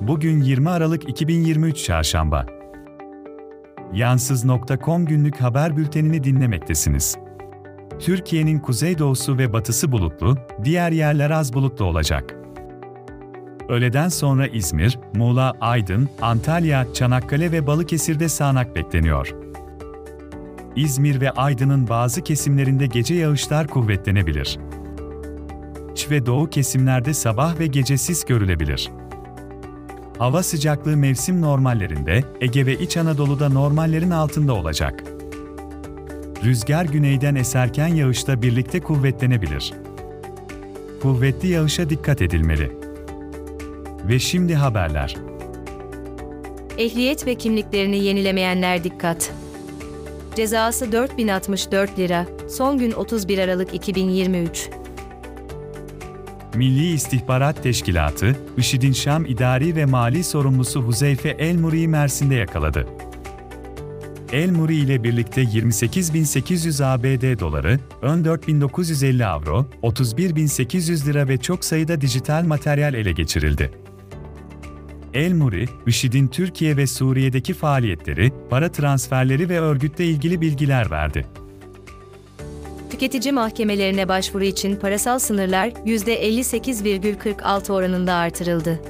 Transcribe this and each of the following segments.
Bugün 20 Aralık 2023 Çarşamba. Yansız.com günlük haber bültenini dinlemektesiniz. Türkiye'nin kuzeydoğusu ve batısı bulutlu, diğer yerler az bulutlu olacak. Öğleden sonra İzmir, Muğla, Aydın, Antalya, Çanakkale ve Balıkesir'de sağanak bekleniyor. İzmir ve Aydın'ın bazı kesimlerinde gece yağışlar kuvvetlenebilir. İç ve doğu kesimlerde sabah ve gece sis görülebilir. Hava sıcaklığı mevsim normallerinde, Ege ve İç Anadolu'da normallerin altında olacak. Rüzgar güneyden eserken yağışla birlikte kuvvetlenebilir. Kuvvetli yağışa dikkat edilmeli. Ve şimdi haberler. Ehliyet ve kimliklerini yenilemeyenler dikkat. Cezası 4064 lira. Son gün 31 Aralık 2023. Milli İstihbarat Teşkilatı, IŞİD'in Şam İdari ve Mali Sorumlusu Huzeyfe El Muri'yi Mersin'de yakaladı. El Muri ile birlikte 28.800 ABD doları, 14.950 avro, 31.800 lira ve çok sayıda dijital materyal ele geçirildi. El Muri, IŞİD'in Türkiye ve Suriye'deki faaliyetleri, para transferleri ve örgütle ilgili bilgiler verdi. Tüketici mahkemelerine başvuru için parasal sınırlar %58,46 oranında artırıldı.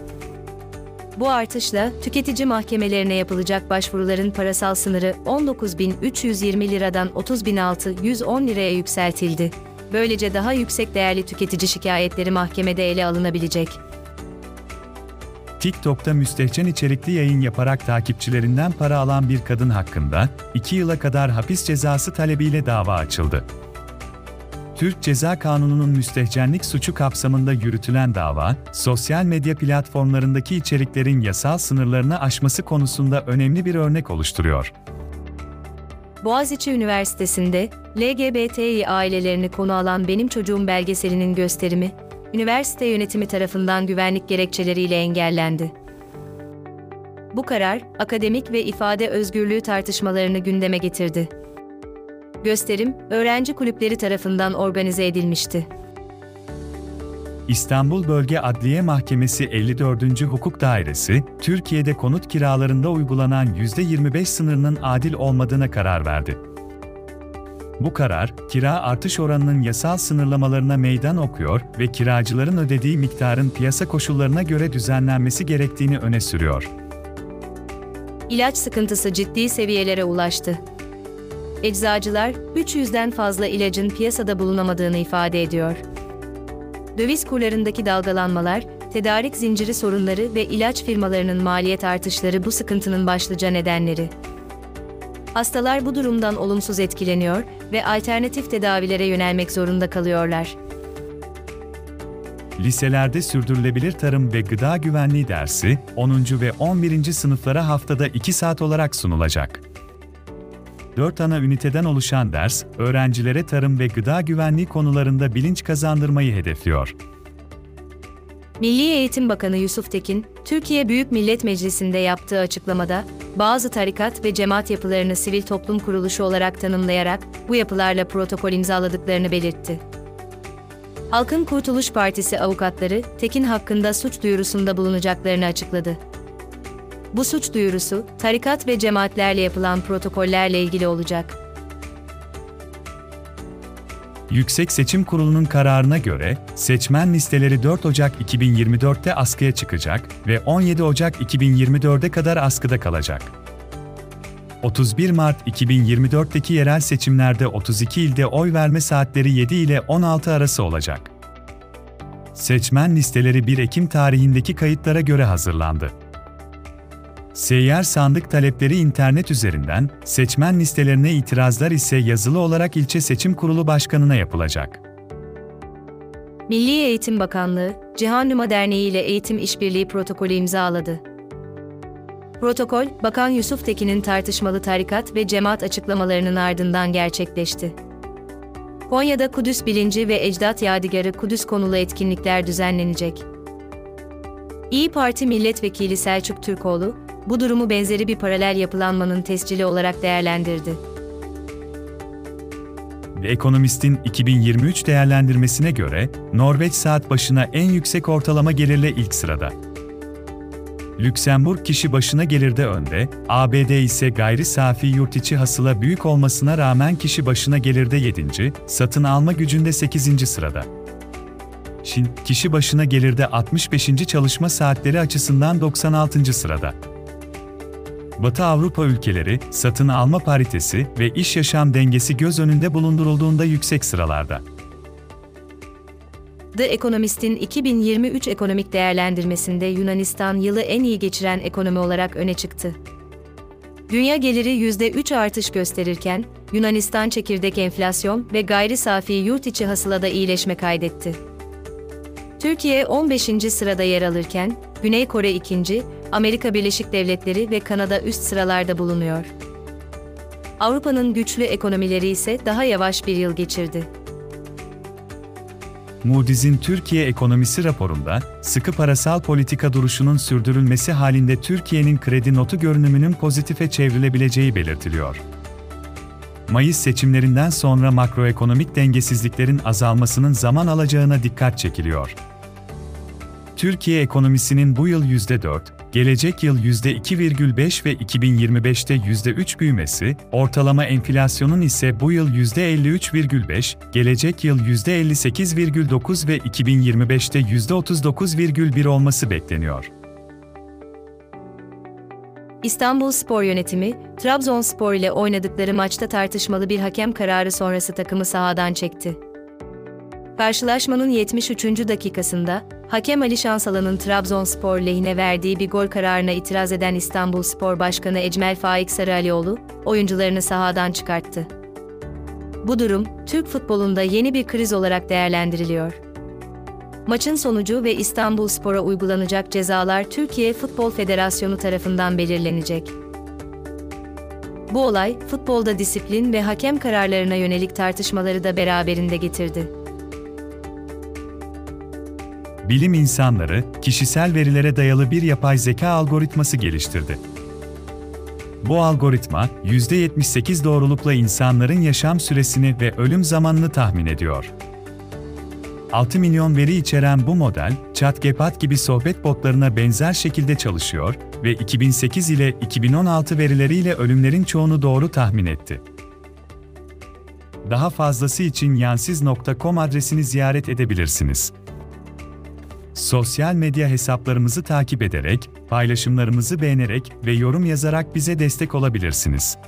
Bu artışla tüketici mahkemelerine yapılacak başvuruların parasal sınırı 19.320 liradan 30.610 liraya yükseltildi. Böylece daha yüksek değerli tüketici şikayetleri mahkemede ele alınabilecek. TikTok'ta müstehcen içerikli yayın yaparak takipçilerinden para alan bir kadın hakkında 2 yıla kadar hapis cezası talebiyle dava açıldı. Türk Ceza Kanunu'nun müstehcenlik suçu kapsamında yürütülen dava, sosyal medya platformlarındaki içeriklerin yasal sınırlarını aşması konusunda önemli bir örnek oluşturuyor. Boğaziçi Üniversitesi'nde LGBTİ ailelerini konu alan Benim Çocuğum belgeselinin gösterimi, üniversite yönetimi tarafından güvenlik gerekçeleriyle engellendi. Bu karar, akademik ve ifade özgürlüğü tartışmalarını gündeme getirdi. Gösterim, öğrenci kulüpleri tarafından organize edilmişti. İstanbul Bölge Adliye Mahkemesi 54. Hukuk Dairesi, Türkiye'de konut kiralarında uygulanan %25 sınırının adil olmadığına karar verdi. Bu karar, kira artış oranının yasal sınırlamalarına meydan okuyor ve kiracıların ödediği miktarın piyasa koşullarına göre düzenlenmesi gerektiğini öne sürüyor. İlaç sıkıntısı ciddi seviyelere ulaştı. Eczacılar, 300'den fazla ilacın piyasada bulunamadığını ifade ediyor. Döviz kurlarındaki dalgalanmalar, tedarik zinciri sorunları ve ilaç firmalarının maliyet artışları bu sıkıntının başlıca nedenleri. Hastalar bu durumdan olumsuz etkileniyor ve alternatif tedavilere yönelmek zorunda kalıyorlar. Liselerde sürdürülebilir tarım ve gıda güvenliği dersi 10. ve 11. sınıflara haftada 2 saat olarak sunulacak. 4 ana üniteden oluşan ders, öğrencilere tarım ve gıda güvenliği konularında bilinç kazandırmayı hedefliyor. Milli Eğitim Bakanı Yusuf Tekin, Türkiye Büyük Millet Meclisi'nde yaptığı açıklamada, bazı tarikat ve cemaat yapılarını sivil toplum kuruluşu olarak tanımlayarak bu yapılarla protokol imzaladıklarını belirtti. Halkın Kurtuluş Partisi avukatları Tekin hakkında suç duyurusunda bulunacaklarını açıkladı. Bu suç duyurusu, tarikat ve cemaatlerle yapılan protokollerle ilgili olacak. Yüksek Seçim Kurulu'nun kararına göre seçmen listeleri 4 Ocak 2024'te askıya çıkacak ve 17 Ocak 2024'e kadar askıda kalacak. 31 Mart 2024'teki yerel seçimlerde 32 ilde oy verme saatleri 7 ile 16 arası olacak. Seçmen listeleri 1 Ekim tarihindeki kayıtlara göre hazırlandı. Seyyar sandık talepleri internet üzerinden, seçmen listelerine itirazlar ise yazılı olarak ilçe seçim kurulu başkanına yapılacak. Milli Eğitim Bakanlığı, Cihan Numa Derneği ile eğitim işbirliği protokolü imzaladı. Protokol, Bakan Yusuf Tekin'in tartışmalı tarikat ve cemaat açıklamalarının ardından gerçekleşti. Konya'da Kudüs Bilinci ve Ecdat Yadigarı Kudüs konulu etkinlikler düzenlenecek. İyi Parti Milletvekili Selçuk Türkoğlu, bu durumu benzeri bir paralel yapılanmanın tescili olarak değerlendirdi. Ekonomist'in 2023 değerlendirmesine göre Norveç saat başına en yüksek ortalama gelirle ilk sırada. Lüksemburg kişi başına gelirde önde, ABD ise gayri safi yurt içi hasıla büyük olmasına rağmen kişi başına gelirde 7. satın alma gücünde 8. sırada. Çin, kişi başına gelirde 65. çalışma saatleri açısından 96. sırada. Batı Avrupa ülkeleri, satın alma paritesi ve iş yaşam dengesi göz önünde bulundurulduğunda yüksek sıralarda. The Economist'in 2023 ekonomik değerlendirmesinde Yunanistan yılı en iyi geçiren ekonomi olarak öne çıktı. Dünya geliri %3 artış gösterirken, Yunanistan çekirdek enflasyon ve gayri safi yurt içi hasılada iyileşme kaydetti. Türkiye 15. sırada yer alırken, Güney Kore 2. Amerika Birleşik Devletleri ve Kanada üst sıralarda bulunuyor. Avrupa'nın güçlü ekonomileri ise daha yavaş bir yıl geçirdi. Moody's'in Türkiye ekonomisi raporunda, sıkı parasal politika duruşunun sürdürülmesi halinde Türkiye'nin kredi notu görünümünün pozitife çevrilebileceği belirtiliyor. Mayıs seçimlerinden sonra makroekonomik dengesizliklerin azalmasının zaman alacağına dikkat çekiliyor. Türkiye ekonomisinin bu yıl %4, gelecek yıl %2,5 ve 2025'te %3 büyümesi, ortalama enflasyonun ise bu yıl %53,5, gelecek yıl %58,9 ve 2025'te %39,1 olması bekleniyor. İstanbul Spor Yönetimi, Trabzonspor ile oynadıkları maçta tartışmalı bir hakem kararı sonrası takımı sahadan çekti. Karşılaşmanın 73. dakikasında, hakem Ali Şansalan'ın Trabzonspor lehine verdiği bir gol kararına itiraz eden İstanbul Spor Başkanı Ecmel Faik Sarıalioğlu, oyuncularını sahadan çıkarttı. Bu durum, Türk futbolunda yeni bir kriz olarak değerlendiriliyor. Maçın sonucu ve İstanbul Spor'a uygulanacak cezalar Türkiye Futbol Federasyonu tarafından belirlenecek. Bu olay, futbolda disiplin ve hakem kararlarına yönelik tartışmaları da beraberinde getirdi. Bilim insanları, kişisel verilere dayalı bir yapay zeka algoritması geliştirdi. Bu algoritma, %78 doğrulukla insanların yaşam süresini ve ölüm zamanını tahmin ediyor. 6 milyon veri içeren bu model, ChatGPT gibi sohbet botlarına benzer şekilde çalışıyor ve 2008 ile 2016 verileriyle ölümlerin çoğunu doğru tahmin etti. Daha fazlası için yansiz.com adresini ziyaret edebilirsiniz. Sosyal medya hesaplarımızı takip ederek, paylaşımlarımızı beğenerek ve yorum yazarak bize destek olabilirsiniz.